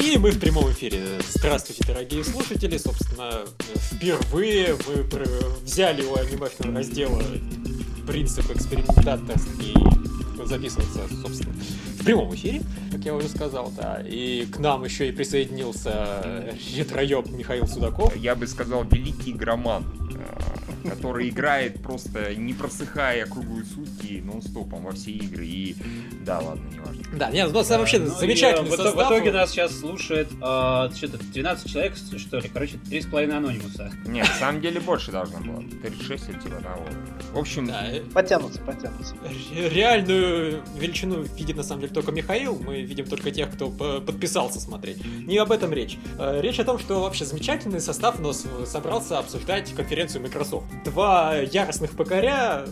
И мы в прямом эфире. Здравствуйте, дорогие слушатели. Собственно, впервые мы взяли у анимешного раздела принцип экспериментаторский записываться, собственно, в прямом эфире, как я уже сказал, да. И к нам еще и присоединился ретроеб Михаил Судаков. Я бы сказал, великий громан который играет просто не просыхая круглые сутки нон-стопом во все игры. И да, ладно, не важно. Да, нет, у нас вообще ну, замечательный в, состав. В итоге нас сейчас слушает э, что-то 12 человек, что ли, короче, 3,5 анонимуса. Нет, на самом деле больше должно было. 36 или типа того. В общем... Да, потянутся, потянутся. Реальную величину видит на самом деле только Михаил. Мы видим только тех, кто подписался смотреть. Не об этом речь. Э, речь о том, что вообще замечательный состав у нас собрался обсуждать конференцию Microsoft два яростных покоря,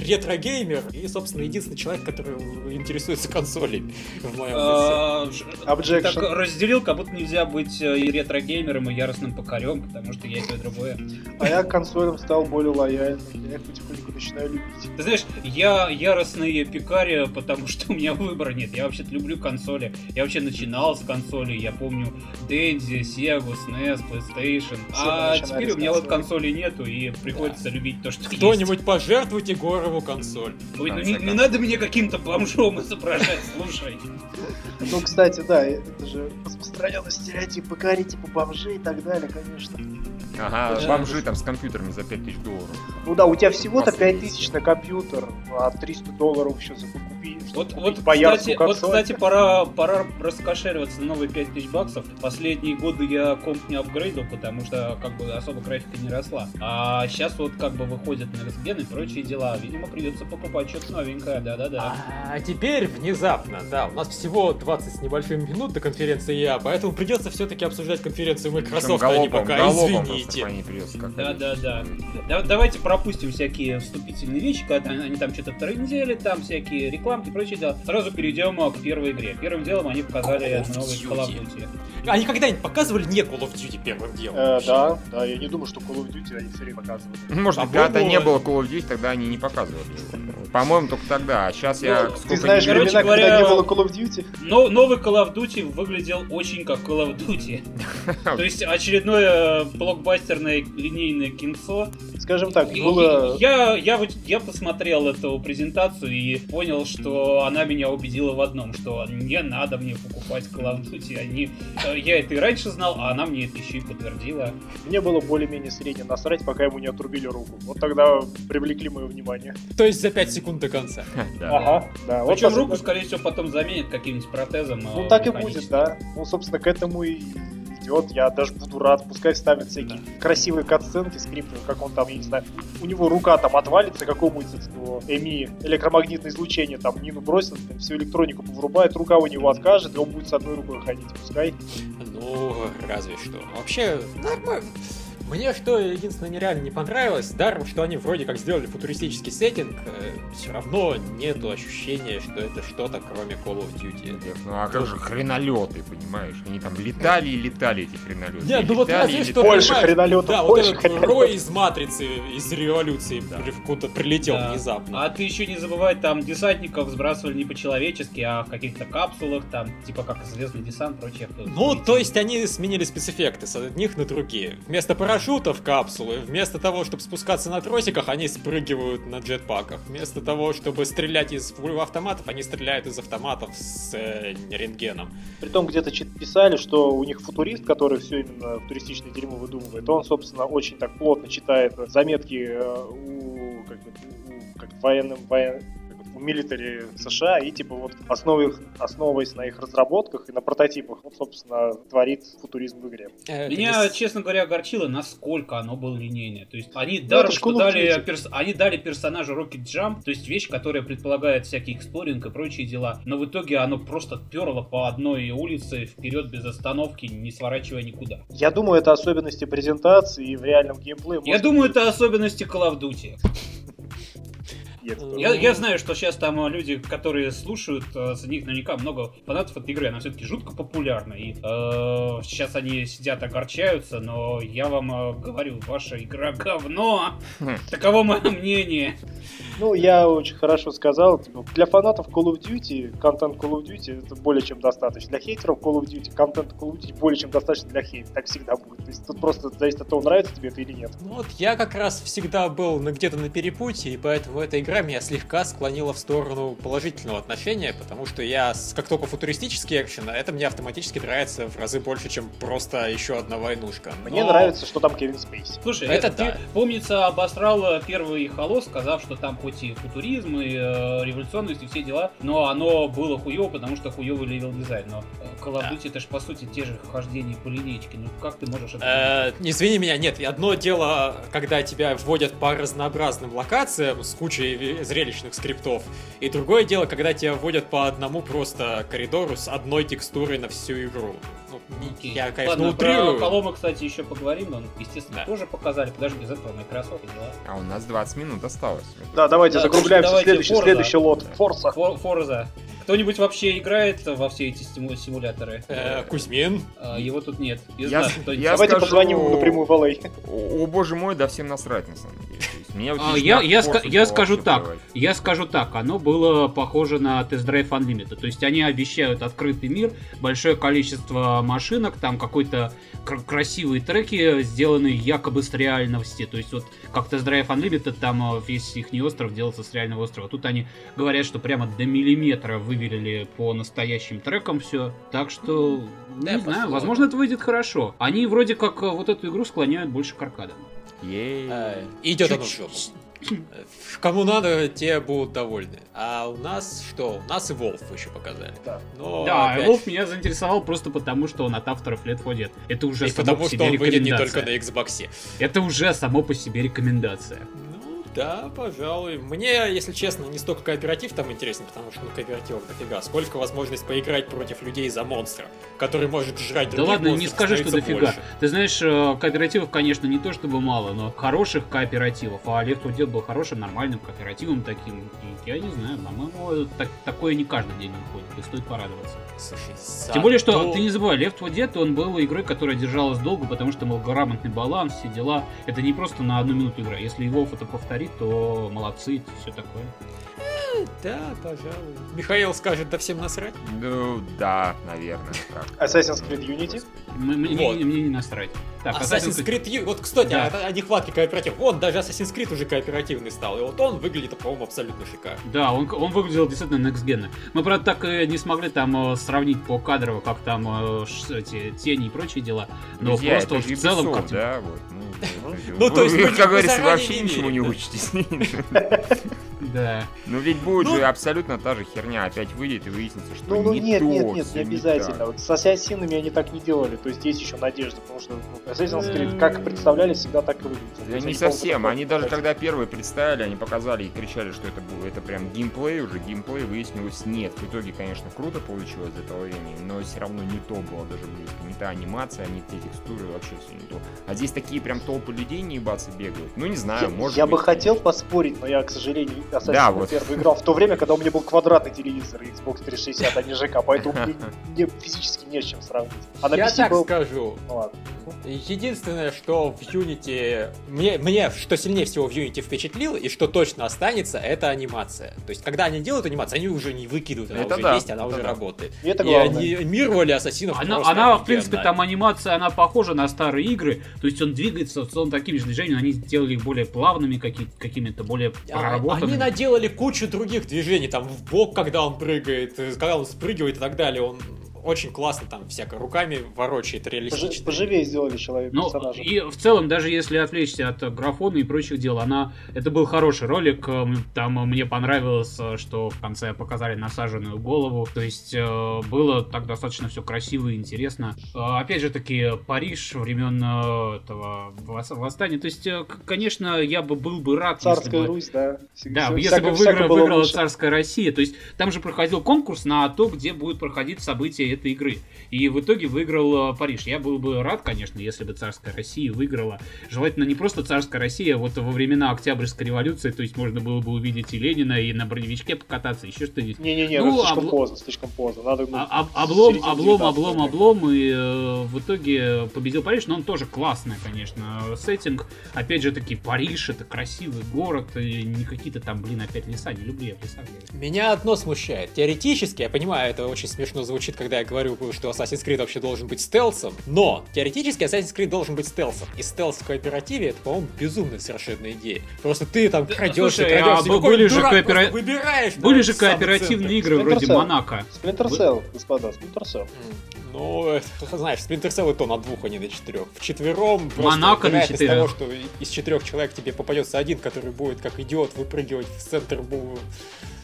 ретро-геймер и, собственно, единственный человек, который интересуется консолями в моем а, Так разделил, как будто нельзя быть э, и ретро-геймером, и яростным пекарем, потому что я и то, и другое. А я к консолям стал более лояльным, я их потихоньку начинаю любить. Ты знаешь, я яростный пекарь, потому что у меня выбора нет. Я вообще-то люблю консоли. Я вообще начинал с консоли, я помню Dendy, Sega, SNES, PlayStation. А теперь у меня вот консоли нету, и приходится любить то, что Кто-нибудь пожертвуйте Горову консоль. Ой, ну не, не надо мне каким-то бомжом изображать, слушай. Ну, кстати, да, это же распространенный стереотип быкари, типа бомжей и так далее, конечно. Ага, да. бомжи там с компьютерами за 5000 долларов. Ну да, у тебя всего-то 5000 на компьютер, а 300 долларов еще за купи. Вот, вот, кстати, вот, кстати, пора, пора раскошеливаться на новые 5000 баксов. Последние годы я комп не апгрейдил, потому что как бы особо графика не росла. А сейчас вот как бы выходят на ресген и прочие дела. Видимо, придется покупать что-то новенькое, да-да-да. А, теперь внезапно, да, у нас всего 20 с небольшим минут до конференции я, поэтому придется все-таки обсуждать конференцию Microsoft, а не пока, извините. Да-да-да. Давайте пропустим всякие вступительные вещи, когда они там что-то трендели, там всякие рекламки и прочие дела. Сразу перейдем к первой игре. Первым делом они показали новый Call of Duty. Они когда-нибудь показывали не Call of Duty первым делом? Э, да, да, я не думаю, что Call of Duty они все время показывают. Может быть, когда-то не было Call of Duty, тогда они не показывали. По-моему, только тогда. А сейчас ну, я... Ты знаешь времена, Короче говоря, когда не было Call of Duty? Но, новый Call of Duty выглядел очень как Call of Duty. То есть очередное блокбастерное линейное кинцо. Скажем так, было... Я, я, я посмотрел эту презентацию и понял, что она меня убедила в одном, что не надо мне покупать Call of Duty. Они... Я это и раньше знал, а она мне это еще и подтвердила. Мне было более-менее средне насрать, пока ему не отрубили руку. Вот тогда привлекли мое внимание. То есть за 5 секунд до конца. Ага, да. Причем руку, скорее всего, потом заменят каким-нибудь протезом. Ну так и будет, да. Ну, собственно, к этому и идет. Я даже буду рад, пускай ставят всякие красивые катсценки скрипты, как он там, я не знаю, у него рука там отвалится, какому-нибудь ЭМИ, электромагнитное излучение, там Нину бросит, всю электронику врубает, рука у него откажет, и он будет с одной рукой ходить, пускай. Ну, разве что. Вообще, нормально. Мне что единственное нереально не понравилось, даром, что они вроде как сделали футуристический сеттинг, э, все равно нету ощущения, что это что-то кроме Call of Duty. ну а как же хренолеты, понимаешь? Они там летали и летали, эти хренолеты. Нет, ну вот разве что... Больше хренолетов, Да, больше вот этот Рой из Матрицы, из Революции да. куда-то прилетел да. внезапно. А ты еще не забывай, там десантников сбрасывали не по-человечески, а в каких-то капсулах, там, типа как Звездный десант, прочее. Ну, то есть они сменили спецэффекты с одних на другие. Вместо парашютов капсулы. Вместо того, чтобы спускаться на тросиках, они спрыгивают на джетпаках. Вместо того, чтобы стрелять из автоматов, они стреляют из автоматов с э, рентгеном. Притом где-то писали, что у них футурист, который все именно футуристичное дерьмо выдумывает, он, собственно, очень так плотно читает заметки э, у, как бы, как военным, воен, у милитари США и типа вот основываясь, основываясь на их разработках и на прототипах, вот, собственно, творит футуризм в игре. Э, Меня, честно говоря, огорчило, насколько оно было линейное. То есть они, ну, даром, что дали, перс... они дали персонажу Rocket Jump, то есть вещь, которая предполагает всякий эксплоринг и прочие дела, но в итоге оно просто перло по одной улице вперед без остановки, не сворачивая никуда. Я думаю, это особенности презентации и в реальном геймплее. Я думаю, это особенности Call of Duty. Я, я, я знаю, что сейчас там люди, которые слушают, за них наверняка много фанатов этой игры. Она все-таки жутко популярна. И э, сейчас они сидят, огорчаются, но я вам э, говорю, ваша игра говно. Хм. Таково мое мнение. Ну, я очень хорошо сказал. Типа, для фанатов Call of Duty, контент Call of Duty это более чем достаточно. Для хейтеров Call of Duty, контент Call of Duty более чем достаточно для хейта. Так всегда будет. То есть тут просто зависит от того, нравится тебе это или нет. Ну вот я как раз всегда был где-то на перепутье, и поэтому эта игра меня слегка склонила в сторону положительного отношения, потому что я, как только футуристический экшен, это мне автоматически нравится в разы больше, чем просто еще одна войнушка. Мне Но... нравится, что там Кевин Спейси. Слушай, это, это да. ты, помнится, обосрал первый Halo, сказав, что там хоть и футуризм, и э, революционность, и все дела, но оно было хуево, потому что хуевый level design. Но Call of Duty это же по сути те же хождения по линейке. Ну как ты можешь это... Э, извини меня, нет. Одно дело, когда тебя вводят по разнообразным локациям с кучей зрелищных скриптов, и другое дело, когда тебя вводят по одному просто коридору с одной текстурой на всю игру. Ну, я, конечно, Ладно, утрирую. про Колома, кстати, еще поговорим, но, естественно, да. тоже показали, даже без этого Microsoft дела. А у нас 20 минут осталось. Да, давайте да, закругляемся. Давайте следующий, следующий лот. Форса. Форза. Кто-нибудь вообще играет во все эти симуляторы? Э, Кузьмин. А, его тут нет. Я, я, я Давайте скажу... позвоним ему напрямую в LA. О, боже мой, да всем насрать, на самом деле. Мне а, я, я, ска- я скажу так, плевать. я скажу так, оно было похоже на Test Drive Unlimited, то есть они обещают открытый мир, большое количество машинок, там какой-то кр- красивые треки, сделанные якобы с реальности, то есть вот как Test Drive Unlimited, там э, весь их остров делался с реального острова, тут они говорят, что прямо до миллиметра вывели по настоящим трекам все, так что, да, не знаю, возможно это выйдет хорошо. Они вроде как э, вот эту игру склоняют больше к аркадам. Э, идет оно Кому надо, те будут довольны. А у нас что? У нас и Wolf еще показали. Да, Но да опять... Wolf меня заинтересовал просто потому, что он от авторов 4 Dead. Это уже и потому, что он выйдет не только на Xbox. Это уже само по себе рекомендация. Да, пожалуй. Мне, если честно, не столько кооператив там интересен, потому что ну, кооператив дофига. Сколько возможность поиграть против людей за монстра, который может жрать Да ладно, не скажи, что дофига. Больше. Ты знаешь, э, кооперативов, конечно, не то чтобы мало, но хороших кооперативов. А 4 Dead был хорошим, нормальным кооперативом таким. И я не знаю, по-моему, так, такое не каждый день выходит, и стоит порадоваться. Слушай, Тем более, что ты не забывай, 4 Dead, он был игрой, которая держалась долго, потому что был грамотный баланс, все дела. Это не просто на одну минуту игра. Если его это повторить, то молодцы, все такое. Да, пожалуй. Михаил скажет, да всем насрать? Ну, да, наверное. Assassin's Creed Unity? Мне, вот. мне, мне не насрать. Так, Assassin's, Creed, Creed вот, кстати, да. о, о нехватке кооператива. Он даже Assassin's Creed уже кооперативный стал, и вот он выглядит, по-моему, абсолютно шикарно. Да, он, он выглядел действительно next. Мы, правда, так и не смогли там э, сравнить по кадрово, как там э, эти тени и прочие дела. Но Друзья, просто в целом... Как... Да, вот, ну, ну, то есть, как говорится, вообще ничему не учитесь. Да. Ну ведь будет ну, же абсолютно та же херня, опять выйдет и выяснится, что ну, ну, не нет, то, нет, нет, не обязательно. Вот с ассасинами они так не делали, то есть есть еще надежда, потому что ну, Assassin's Creed как представляли, всегда так и выглядит. Да не совсем, они даже когда первые представили, они показали и кричали, что это было, это прям геймплей, уже геймплей выяснилось нет. В итоге, конечно, круто получилось для того времени, но все равно не то было даже близко. Не та анимация, не те текстуры, вообще все не то. А здесь такие прям толпы людей не ебаться бегают. Ну не знаю, я, может Я быть, бы хотел поспорить, но я, к сожалению, Assassin's да, вот. первый играл в то время, когда у меня был квадратный телевизор Xbox 360, а не ЖК, поэтому мне, мне физически не с чем сравнить. А на я PC так был... скажу. Ну, ладно. Единственное, что в Unity... Мне, мне что сильнее всего в Unity впечатлило, и что точно останется, это анимация. То есть, когда они делают анимацию, они уже не выкидывают, она это уже да, есть, она уже да. работает. И, это и анимировали ассасинов Она, она в принципе, там анимация, она похожа на старые игры, то есть он двигается целом такими же движениями, они сделали их более плавными, какими- какими-то более а, проработанными. Они наделали кучу других движений, там в бок, когда он прыгает, когда он спрыгивает и так далее, он очень классно там всяко руками ворочает реалистично. Поживее сделали человек ну, И в целом, даже если отвлечься от графона и прочих дел, она это был хороший ролик. Там мне понравилось, что в конце показали насаженную голову. То есть э, было так достаточно все красиво и интересно. Э, опять же таки, Париж времен э, этого восстания. То есть, конечно, я бы был бы рад, Царская если Русь, да. Да, всяко, если бы выиграла, выиграла Царская Россия. То есть там же проходил конкурс на то, где будет проходить событие этой игры. И в итоге выиграл э, Париж. Я был бы рад, конечно, если бы царская Россия выиграла. Желательно не просто царская Россия, а вот во времена Октябрьской революции, то есть можно было бы увидеть и Ленина, и на броневичке покататься, еще что-нибудь. Не-не-не, ну, слишком обл... поздно, слишком поздно. Надо, ну, а, облом, облом, облом, облом, и э, в итоге победил Париж, но он тоже классный, конечно, сеттинг. Опять же таки, Париж это красивый город, и не какие-то там, блин, опять леса, не люблю я в лесах. Меня одно смущает. Теоретически, я понимаю, это очень смешно звучит, когда я говорю, что Assassin's Creed вообще должен быть стелсом, но теоретически Assassin's Creed должен быть стелсом. И стелс в кооперативе это, по-моему, безумно совершенно идея. Просто ты там крадешь Слушай, и крадешь, а были же коопера... выбираешь. Были же кооперативные игры вроде Монако. Splinter Cell, господа, Splinter Cell. Ну, знаешь, Splinter Cell и то на двух, а не на четырех. В четвером Монако на четырех. того, что из четырех человек тебе попадется один, который будет как идиот выпрыгивать в центр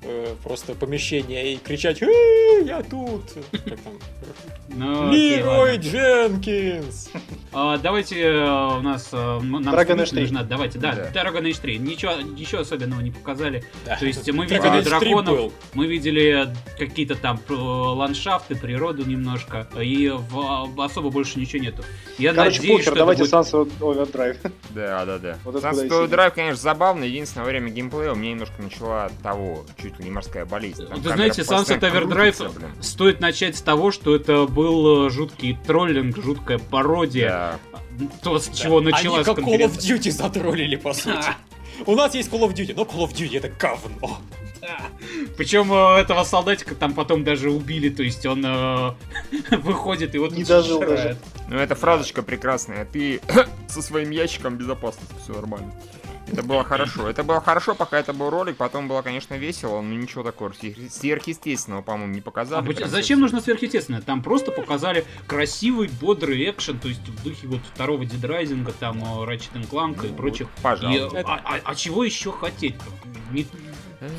э, просто помещения и кричать «Я тут!» Ну, Лирой Дженкинс! А, давайте э, у нас э, нам Dragon Age 3. Нужна. Давайте, да, да. Dragon Age 3. Ничего, ничего особенного не показали. Да. То есть мы видели драконов, мы видели какие-то там ландшафты, природу немножко, и в, особо больше ничего нету. Я Короче, надеюсь, покер, что давайте будет... Sunset Overdrive. Да, да, да. Вот Sunset Overdrive, конечно, забавно. Единственное, во время геймплея у меня немножко начала того, чуть ли не морская болезнь. Там Вы знаете, Sunset Overdrive стоит начать с того, что это был э, жуткий троллинг, жуткая пародия. Да. То, с да. чего началась Они как Call of Duty затроллили, по сути. У нас есть Call of Duty, но Call of Duty это говно. Причем э, этого солдатика там потом даже убили, то есть он э, выходит и вот не дожил даже. Ну эта фразочка прекрасная. Ты со своим ящиком безопасности, все нормально. Это было хорошо. Это было хорошо, пока это был ролик, потом было, конечно, весело, но ничего такого сверхъестественного, по-моему, не показали. А зачем нужно сверхъестественное? Там просто показали красивый, бодрый экшен, то есть в духе вот второго дедрайзинга, там Ratchet Clank ну, и прочих. Пожалуйста. И, а, а, а чего еще хотеть?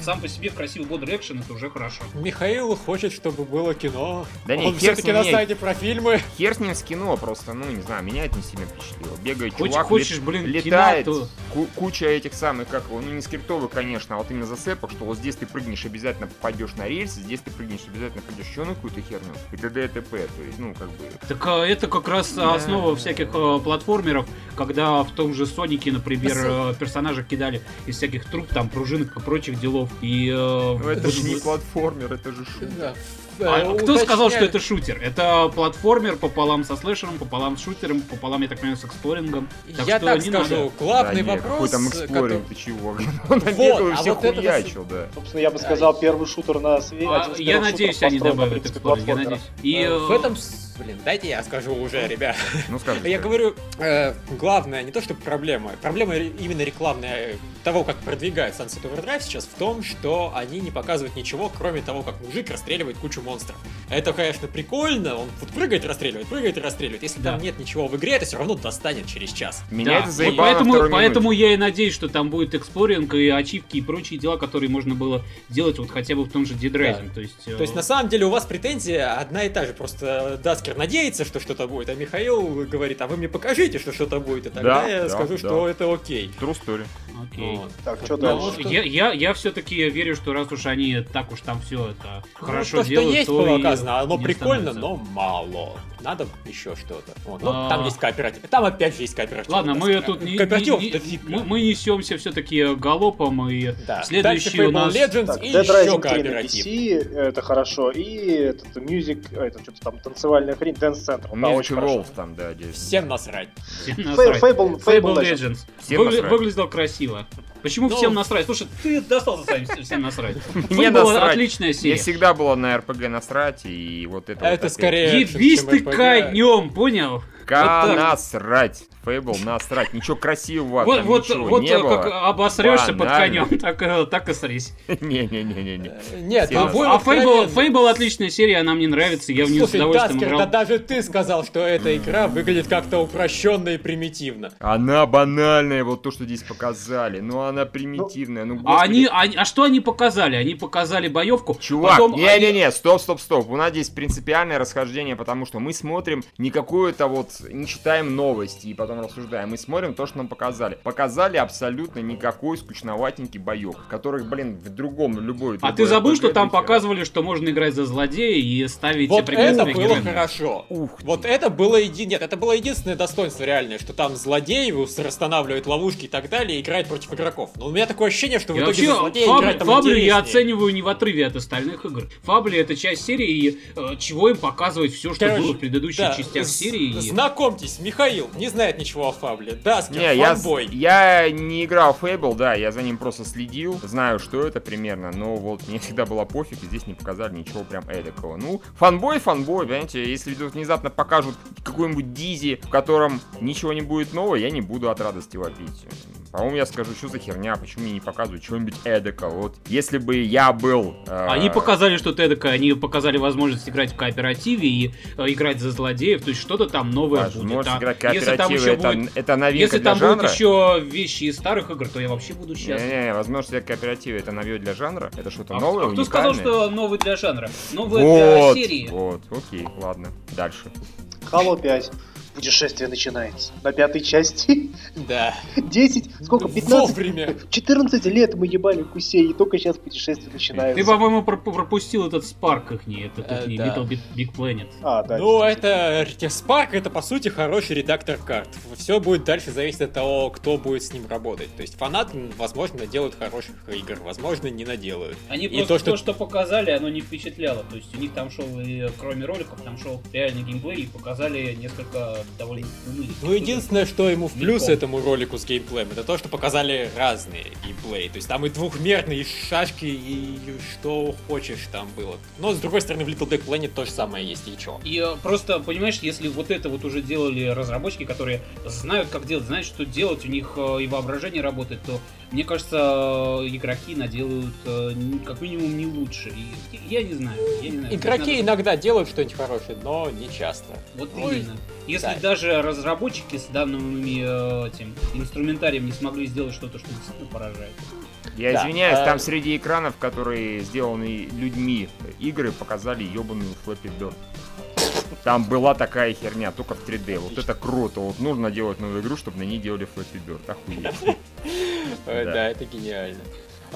Сам по себе красивый бодрый экшен это уже хорошо. Михаил хочет, чтобы было кино. Да нет, Он все-таки на сайте про фильмы. Хер с ним с кино, просто, ну, не знаю, меня это не сильно впечатлило. Бегает Хочешь, чувак, хочешь, лет, блин, летает, кино, то... куча этих самых, как его, ну, не скриптовых, конечно, а вот именно засепок, что вот здесь ты прыгнешь, обязательно попадешь на рельсы, здесь ты прыгнешь, обязательно пойдешь еще на какую-то херню, и т.д. и т.п. То есть, ну, как бы... Так а, это как раз да. основа всяких а, платформеров, когда в том же Сонике, например, а, персонажа кидали из всяких труб, там, пружинок и прочих делов, и ну, это же не платформер, это же шутер. А кто сказал, что это шутер? Это платформер пополам со слэшером, пополам с шутером, пополам, я так понимаю, с эксплорингом. Так я так скажу, надо. главный да, вопрос... Какой там эксплоринг, который... ты чего? Он и а всех вот хуячил, да. Собственно, я бы сказал, первый шутер на свете. А, я надеюсь, они добавят эксплоринг, я надеюсь. И э, в этом Блин, дайте я скажу уже, ребят. Ну, скажи. Я говорю, э, главное, не то, что проблема. Проблема именно рекламная того, как продвигает Sunset Overdrive сейчас в том, что они не показывают ничего, кроме того, как мужик расстреливает кучу монстров. Это, конечно, прикольно, он вот прыгает, расстреливает, прыгает и расстреливает. Если да. там нет ничего в игре, это все равно достанет через час. Меня да. это заебало Поэтому, поэтому я и надеюсь, что там будет эксплоринг и ачивки и прочие дела, которые можно было делать вот хотя бы в том же Dead Rising. Да. То, есть, то есть, на самом деле, у вас претензия одна и та же. Просто Даскер надеется, что что-то будет, а Михаил говорит, а вы мне покажите, что что-то будет, и тогда да, я да, скажу, да. что это окей. True story. Окей. Вот. Так, что дальше? Я, я, я все-таки верю, что раз уж они так уж там все это ну, хорошо то, делают, что есть то показано, оно прикольно, но мало. Надо еще что-то. Вот. Ну, а... Там есть кооператив. Там опять же есть кооператив. Ладно, мы тут не, кооператив не, не, мы, мы несемся все-таки галопом и да. следующий у нас Legends так, и Dead еще кооператив. PC, это хорошо, и этот Music, это что-то там танцевальная хрень, Dance Center. Да, очень Wolf там, да, здесь. Всем насрать. Всем насрать. Fable, Fable, Fable Legends. Всем насрать. Выглядел красиво. Почему Но... Ну, всем насрать? Слушай, ты достался сами всем насрать. Мне была отличная серия. Я всегда было на РПГ насрать, и вот это Это скорее... Ебись ты конем, понял? Ка насрать. Фейбл, насрать. Ничего красивого вот, там вот, ничего вот не как было. обосрешься под конем, так, э, так и срись. Не-не-не-не. Нет, а, а Фейбл, Фейбл отличная серия, она мне нравится, я в нее с удовольствием Даскер, играл. да даже ты сказал, что эта игра выглядит как-то упрощенно и примитивно. Она банальная, вот то, что здесь показали. Ну, она примитивная. Ну, а, они, а, а что они показали? Они показали боевку. Чувак, не-не-не, стоп, стоп, стоп. У нас здесь принципиальное расхождение, потому что мы смотрим не какое-то вот не читаем новости и потом рассуждаем. Мы смотрим то, что нам показали. Показали абсолютно никакой скучноватенький боек, который, блин, в другом, любой... А ты забыл, что там показывали, что можно играть за злодея и ставить Вот это было героями. хорошо. Ух вот это было еди... Нет, это было единственное достоинство реальное, что там злодей расстанавливает ловушки и так далее, и играет против игроков. Но у меня такое ощущение, что в итоге вообще, за Фаб... Фабли я оцениваю не в отрыве от остальных игр. Фабли это часть серии, и э, чего им показывать все, что Короче, было в предыдущих да, частях серии. Знакомьтесь, Михаил не знает ничего о Фабле. Да, не, я, я не играл в Fable, да, я за ним просто следил, знаю, что это примерно, но вот мне всегда было пофиг, и здесь не показали ничего прям эдакого. Ну, фанбой, фанбой, понимаете, если внезапно покажут какой-нибудь Дизи, в котором ничего не будет нового, я не буду от радости вопить. По-моему, я скажу, что за херня, почему мне не показывают чего-нибудь эдакого. Вот если бы я был... Э... Они показали что-то эдакое, они показали возможность играть в кооперативе и э, играть за злодеев, то есть что-то там новое Возможность будет. А играть кооперативе, это, будет... это новинка Если для там жанра. будут еще вещи из старых игр, то я вообще буду счастлив. Не-не, возможность играть в кооперативе, это новье для жанра? Это что-то а новое, а кто сказал, что новый для жанра? Новое вот, для серии. Вот, окей, ладно, дальше. Halo 5 путешествие начинается. На пятой части. Да. 10, сколько, 15? Вовремя. 14 лет мы ебали Кусей, и только сейчас путешествие начинается. Ты, по-моему, пропустил этот Спарк их не, этот э, да. Little Big Planet. А, да. Ну, это Спарк, это, по сути, хороший редактор карт. Все будет дальше зависеть от того, кто будет с ним работать. То есть фанаты, возможно, делают хороших игр, возможно, не наделают. Они и просто то, что... то, что показали, оно не впечатляло. То есть у них там шел, и, кроме роликов, там шел реальный геймплей, и показали несколько довольно Ну, единственное, что ему в плюс этому ролику с геймплеем, это то, что показали разные геймплей. То есть там и двухмерные, и шашки, и что хочешь там было. Но, с другой стороны, в Little Big Planet то же самое есть, и чё. И э, просто, понимаешь, если вот это вот уже делали разработчики, которые знают, как делать, знают, что делать, у них э, и воображение работает, то мне кажется, игроки наделают э, как минимум не лучше. И, я не знаю. Я не знаю. Игроки надо... иногда делают что-нибудь хорошее, но не часто. Вот Ой. именно. Если да. даже разработчики с данными э, этим инструментарием не смогли сделать что-то, что действительно поражает. Я да. извиняюсь, а... там среди экранов, которые сделаны людьми игры, показали ебаную Flappy Bird. Там была такая херня, только в 3D. Вот это круто. Вот нужно делать новую игру, чтобы на ней делали Flappy Bird. Охуеть. Да, это гениально.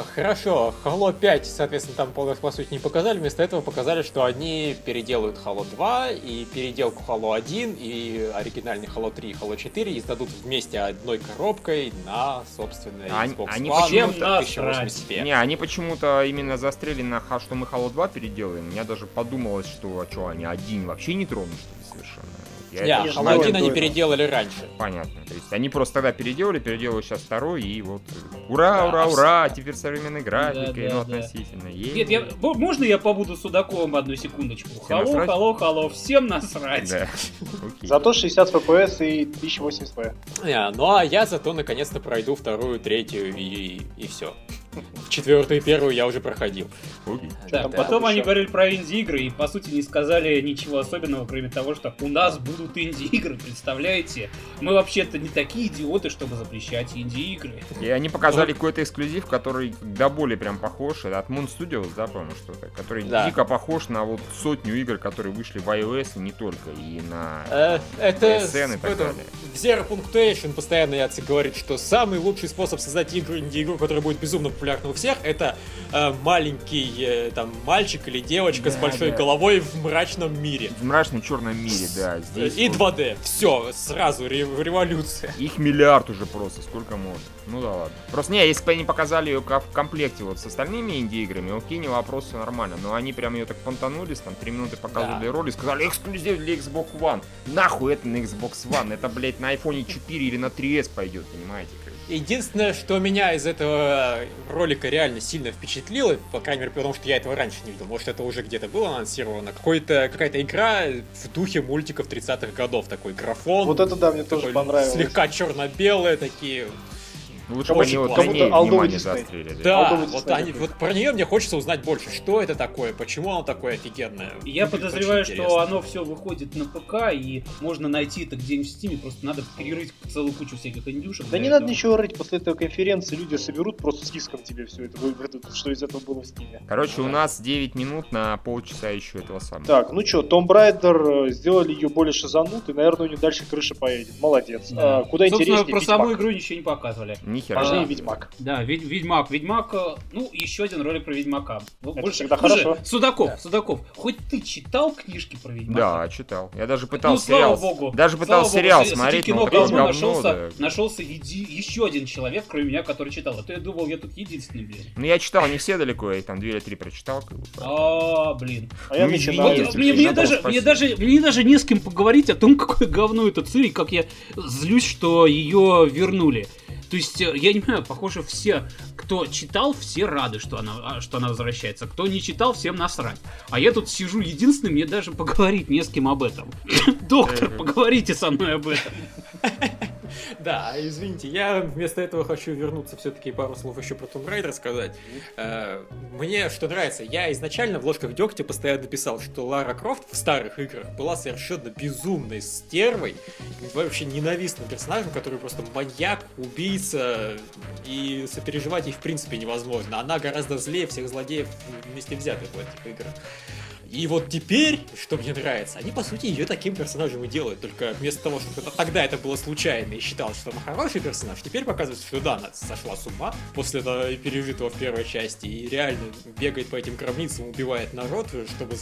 Хорошо, Halo 5, соответственно, там по сути не показали, вместо этого показали, что они переделают Halo 2 и переделку Halo 1 и оригинальный Halo 3 и Halo 4 издадут вместе одной коробкой на, собственно, Xbox они, One они почему-то 1080p. Не, они почему-то именно застряли на что мы Halo 2 переделаем. Я даже подумалось, что, а что, они один вообще не тронут, что ли, совершенно. Я yeah, Halo 1 они переделали раньше. Понятно. То есть они просто тогда переделали, переделывают сейчас второй, и вот ура, да, ура, ура, теперь современной графикой, да, да, ну, да. относительно. Нет, я, можно я побуду Судаковым одну секундочку? Халло, халло, халло, всем насрать. Да. Зато 60 FPS и 1080p. Yeah, ну а я зато наконец-то пройду вторую, третью и, и все. Четвертую и первую я уже проходил. Да, потом они говорили про инди-игры и, по сути, не сказали ничего особенного, кроме того, что у нас будут инди-игры, представляете? Мы вообще-то не такие идиоты, чтобы запрещать инди-игры. И они показали какой-то эксклюзив, который до боли прям похож. Это от Moon Studios, да, по-моему, что-то. Который да. дико похож на вот сотню игр, которые вышли в iOS и не только, и на э, это PSN и так далее. В Zero Punctuation постоянно Яци говорит, что самый лучший способ создать игру, инди-игру, которая будет безумно популярна у всех, это э, маленький э, там мальчик или девочка да, с большой да. головой в мрачном мире. В мрачном черном мире, да. Здесь и вот... 2D. Все, сразу революция. Их миллиард уже просто, сколько можно. Ну да ладно. Просто не, если бы они показали ее в комплекте вот с остальными инди-играми, окей, не вопрос, все нормально. Но они прям ее так понтанулись, там три минуты показывали да. ролик, сказали эксклюзив для Xbox One. Нахуй это на Xbox One? Это, блядь, на iPhone 4 или на 3S пойдет, понимаете? Единственное, что меня из этого ролика реально сильно впечатлило, по крайней мере, потому что я этого раньше не видел, может это уже где-то было анонсировано, какой-то, какая-то игра в духе мультиков 30-х годов, такой графон. Вот это да, мне тоже понравилось. Слегка черно-белые такие, Лучше бы они вот ней внимание заострили. Да, вот, они, вот про нее мне хочется узнать больше. Что это такое? Почему оно такое офигенное? Я подозреваю, что оно все выходит на ПК, и можно найти это где-нибудь в Стиме, просто надо перерыть целую кучу всяких индюшек. Да не этого. надо ничего рыть, после этой конференции люди соберут просто списком тебе все это выведут, что из этого было в Стиме. Короче, у нас 9 минут на полчаса еще этого самого. Так, ну что, Том Брайдер сделали ее более шизанутой, наверное, у нее дальше крыша поедет. Молодец. Да. А, куда Собственно, интереснее про саму игру ничего не показывали. Ни хера. Важнее а, Ведьмак. Да, Ведьмак. Ведьмак, э, ну, еще один ролик про Ведьмака. Это Больше, всегда хорошо. Судаков, да. Судаков, хоть ты читал книжки про Ведьмака? Да, читал. Я даже пытался ну, сериал. Богу. Даже пытался сериал Богу, смотреть, кино, но говно, нашелся, да. нашелся еще один человек, кроме меня, который читал. А то я думал, я тут единственный, блин. Ну, я читал не все далеко, я там две или три прочитал. А, блин. А я начинал. Мне даже, мне даже, мне даже не с кем поговорить о том, какое говно это Цири, как я злюсь, что ее вернули. То есть, э, я не знаю, похоже, все, кто читал, все рады, что она, а, что она возвращается. Кто не читал, всем насрать. А я тут сижу единственный, мне даже поговорить не с кем об этом. Доктор, поговорите со мной об этом. Да, извините, я вместо этого хочу вернуться все-таки пару слов еще про Tomb Raider сказать. Э, мне что нравится, я изначально в ложках дегтя постоянно писал, что Лара Крофт в старых играх была совершенно безумной стервой, вообще ненавистным персонажем, который просто маньяк, убийца, и сопереживать ей в принципе невозможно. Она гораздо злее всех злодеев вместе взятых в этих играх. И вот теперь, что мне нравится, они по сути ее таким персонажем и делают. Только вместо того, что тогда это было случайно и считалось, что она хороший персонаж, теперь показывается, что да, она сошла с ума после пережитого в первой части и реально бегает по этим гробницам, убивает народ, чтобы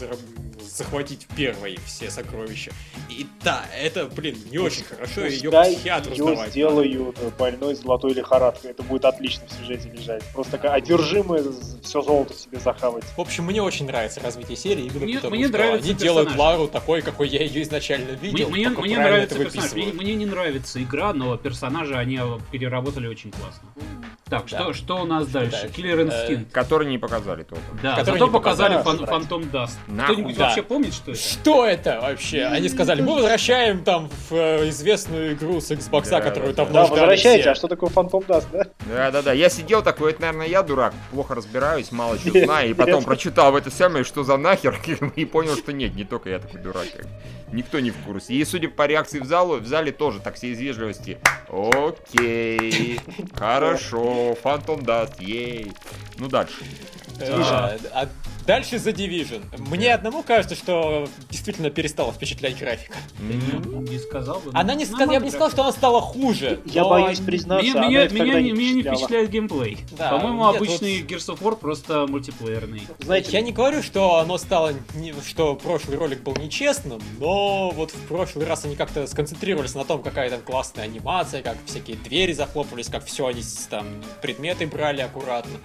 захватить первой все сокровища. И да, это, блин, не очень хорошо, ее психиатру ее сдавать. сделают надо. больной золотой лихорадкой, это будет отлично в сюжете лежать. Просто такая одержимая все золото себе захавать. В общем, мне очень нравится развитие серии, именно мне, потому мне что нравится они персонаж. делают Лару такой, какой я ее изначально видел. Мне, мне, мне нравится персонаж. Мне, мне не нравится игра, но персонажи они переработали очень классно. Так, да. что, что у нас дальше? Killer Instinct. Э, который не показали толком. Да, который зато показали Phantom Dust. Кто-нибудь да. вообще помнит, что это? Что это вообще? Они сказали, мы возвращаем там в э, известную игру с Xbox, да, которую там Да, возвращайте, а что такое Phantom Dust, да? Да-да-да, я сидел такой, это, наверное, я дурак, плохо разбираюсь, мало чего знаю, и потом прочитал это самое, что за нахер, и понял, что нет, не только я такой дурак. Никто не в курсе. И судя по реакции в залу, в зале тоже так все из вежливости. Окей, хорошо, Фантом даст, ей. Ну дальше. А, а Дальше The Division. Мне одному кажется, что действительно перестала впечатлять графика. Не сказал бы. Она не сказала, я бы не сказал, что она стала хуже. Я боюсь признаться, меня, меня, меня, не, меня не впечатляет геймплей. Да, По-моему, обычный вот... Gears of War просто мультиплеерный. Знаете, я не говорю, что оно стало, что прошлый ролик был нечестным, но вот в прошлый раз они как-то сконцентрировались на том, какая там классная анимация, как всякие двери захлопывались, как все они там предметы брали аккуратно.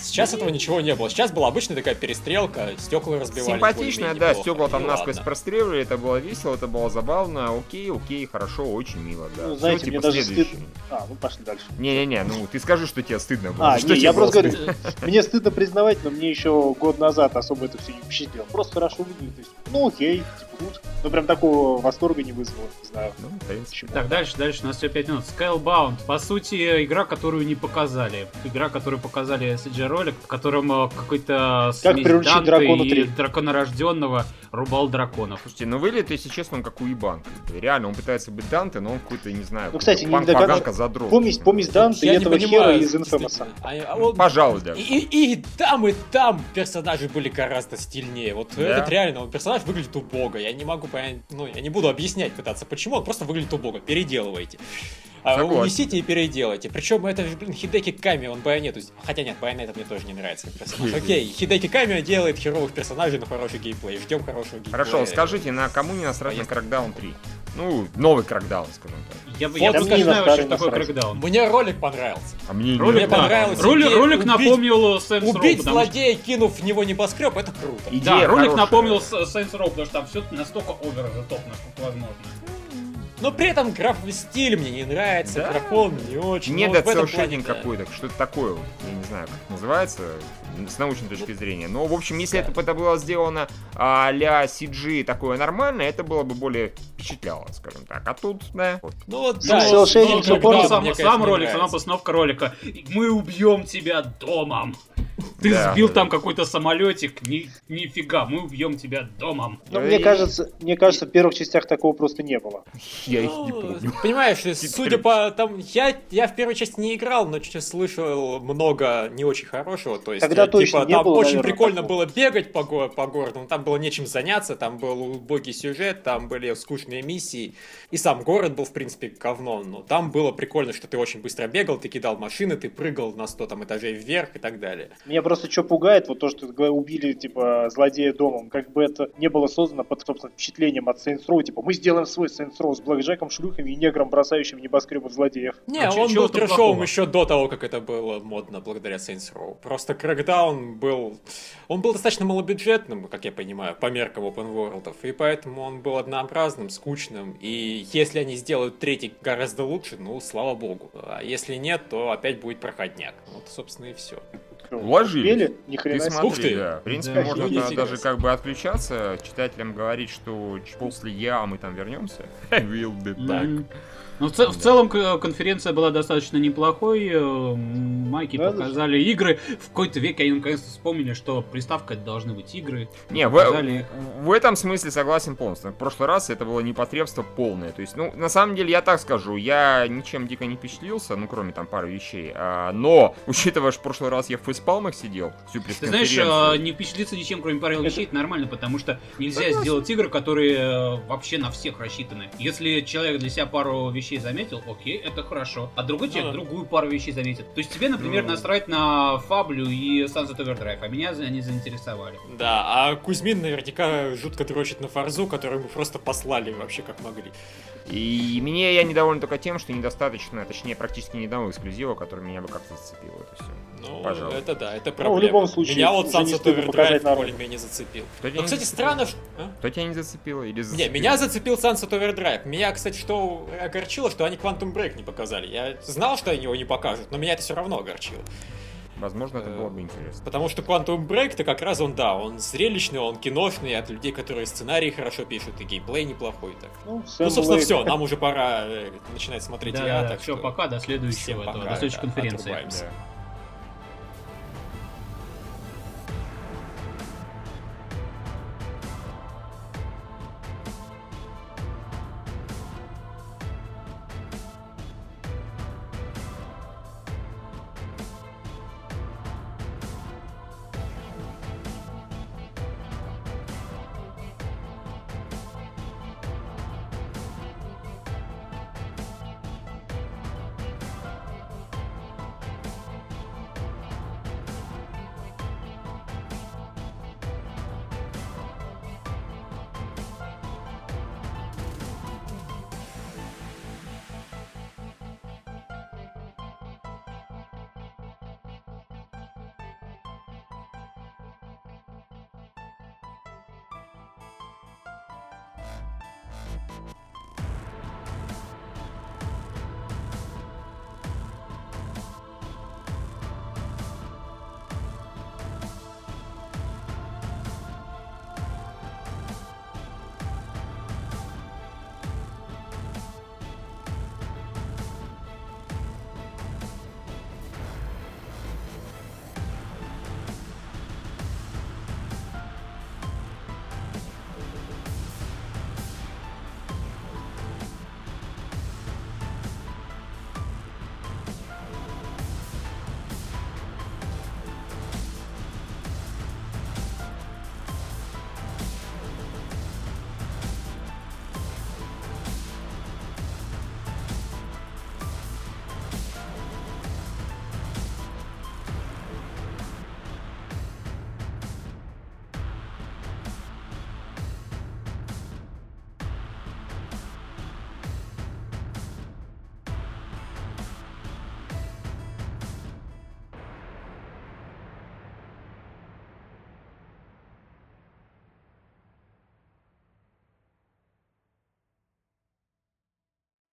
Сейчас этого ничего не было. Сейчас была обычная такая перестрелка перестрелка, стекла разбивали. Симпатично, да, стекла там насквозь простреливали, это было весело, это было забавно, окей, окей, хорошо, очень мило, да. Ну, знаете, Все, типа, мне даже стыдно. А, ну пошли дальше. Не-не-не, ну ты скажи, что тебе стыдно было. А, что не, я просто говорю, мне стыдно признавать, но мне еще год назад особо это все не впечатлило. Просто хорошо выглядит, то есть, ну окей, типа, good. Ну, прям такого восторга не вызвало, не знаю. Ну, в Так, дальше, дальше, у нас все 5 минут. Scalebound. По сути, игра, которую не показали. Игра, которую показали CG-ролик, в котором э, какой-то как приручить дракона и 3. драконорожденного рубал драконов. Слушайте, ну выглядит, если честно, он как уебан. Реально, он пытается быть Данте, но он какой-то, не знаю, ну, кстати, не до задрот. Помесь, помесь Данте и этого хера из Infamous. А, а он... Пожалуй, да. И, и, и там, и там персонажи были гораздо стильнее. Вот да. этот реально, он персонаж выглядит убого. Я не могу понять, ну, я не буду объяснять пытаться, почему, он просто выглядит убого. Переделывайте. А Согласен. унесите и переделайте. Причем это же, блин, Хидеки Ками, он байонету... Хотя нет, байонета мне тоже не нравится как персонаж. Окей, Хидеки Ками делает херовых персонажей на хороший геймплей. Ждем хорошего геймплея. Хорошо, скажите, на кому не насрать на Crackdown 3? Ну, новый Crackdown, скажем так. Я, вот я не знаю вообще, что такое Crackdown. Мне ролик понравился. А мне ролик, мне понравился. Ролик, ролик убить, напомнил Saints Row. Убить злодея, что... кинув в него небоскреб, это круто. Идея да, ролик напомнил Saints Row, потому что там все настолько овер топ, насколько возможно. Но при этом графовый стиль мне не нравится, Да. графон не очень. Нет, но это в этом селшейдинг плане, да. какой-то, что-то такое, вот, я не знаю, как это называется, с научной точки зрения. Но, в общем, если это, это было сделано а-ля CG такое нормальное, это было бы более впечатляло, скажем так. А тут, да, вот. Ну вот, Ну, да, когда помню, мне, сам, сам ролик, сама постановка ролика. Мы убьем тебя домом. Ты Да, сбил да, там да. какой-то самолетик. Ни, нифига, мы убьем тебя домом. Но Да мне кажется, мне кажется, в первых частях такого просто не было. Я их не Ну, помню. Понимаешь, судя по там, я, я в первой части не играл, но слышал много не очень хорошего. То есть, Тогда э, точно типа, не там было, очень наверное, прикольно такого. было бегать по, го- по городу, но там было нечем заняться, там был убогий сюжет, там были скучные миссии, и сам город был, в принципе, говно, но там было прикольно, что ты очень быстро бегал, ты кидал машины, ты прыгал на 100 там этажей вверх и так далее. Меня просто что пугает, вот то, что убили, типа, злодея домом. Как бы это не было создано под, собственно, впечатлением от Saints Row. Типа, мы сделаем свой Saints Row с блэкджеком, шлюхами и негром, бросающим в небоскребы злодеев. Не, А он был трешовым плохого? еще до того, как это было модно благодаря Saints Row. Просто Crackdown был... Он был достаточно малобюджетным, как я понимаю, по меркам open world, и поэтому он был однообразным, скучным, и если они сделают третий гораздо лучше, ну, слава богу. А если нет, то опять будет проходняк. Вот, собственно, и все. Уложились. Успели? Ни Ты хрена себе. смотри, Ух ты. да. В принципе, Да, можно да- даже как бы отключаться, читателям говорить, что после я мы там вернемся. Will be back. Ну, в, ц- в целом конференция была достаточно неплохой. э, Майки Да, показали игры. В какой-то веке они наконец-то вспомнили, что приставка это должны быть игры. Не, в, Показали. в этом смысле согласен полностью. В прошлый раз это было непотребство полное. То есть, ну, на самом деле, я так скажу, я ничем дико не впечатлился, ну, кроме там пары вещей. А, но, учитывая, что в прошлый раз я в фейспалмах сидел, всю Ты знаешь, э, не впечатлиться ничем, кроме пары вещей, это нормально, потому что нельзя Согласен. сделать игры, которые э, вообще на всех рассчитаны. Если человек для себя пару вещей заметил, окей, это хорошо. А другой человек Ну да. другую пару вещей заметит. То есть тебе, например, Ну. насрать на Фаблю и Sunset Overdrive, а меня за- они заинтересовали. Да, а Кузьмин наверняка жутко дрочит на Фарзу, которую мы просто послали вообще как могли. И мне я недоволен только тем, что недостаточно, точнее, практически ни одного эксклюзива, который меня бы как-то зацепил. Это все. Ну, Пожалуй. Это да, это Ну, проблема. в любом случае, Меня вот не Sunset Overdrive более-менее зацепил. Кто Но, не кстати, зацепил? странно, что... а? Кто тебя не зацепило или Не, зацепил? меня зацепил Sunset Overdrive. Меня, кстати, что огорчило, что они Quantum Break не показали. Я знал, что они его не покажут, но меня это все равно огорчило. Возможно, это Э, было бы интересно. Потому что Quantum Break-то как раз он, да, он зрелищный, он киношный, от людей, которые сценарии хорошо пишут, и геймплей неплохой. Так. Ну, Ну, собственно, все, нам уже пора э, начинать смотреть Да, я, да, так все, что пока, до всем следующего, этого, пока, до следующей да, конференции. отрубаемся. Да.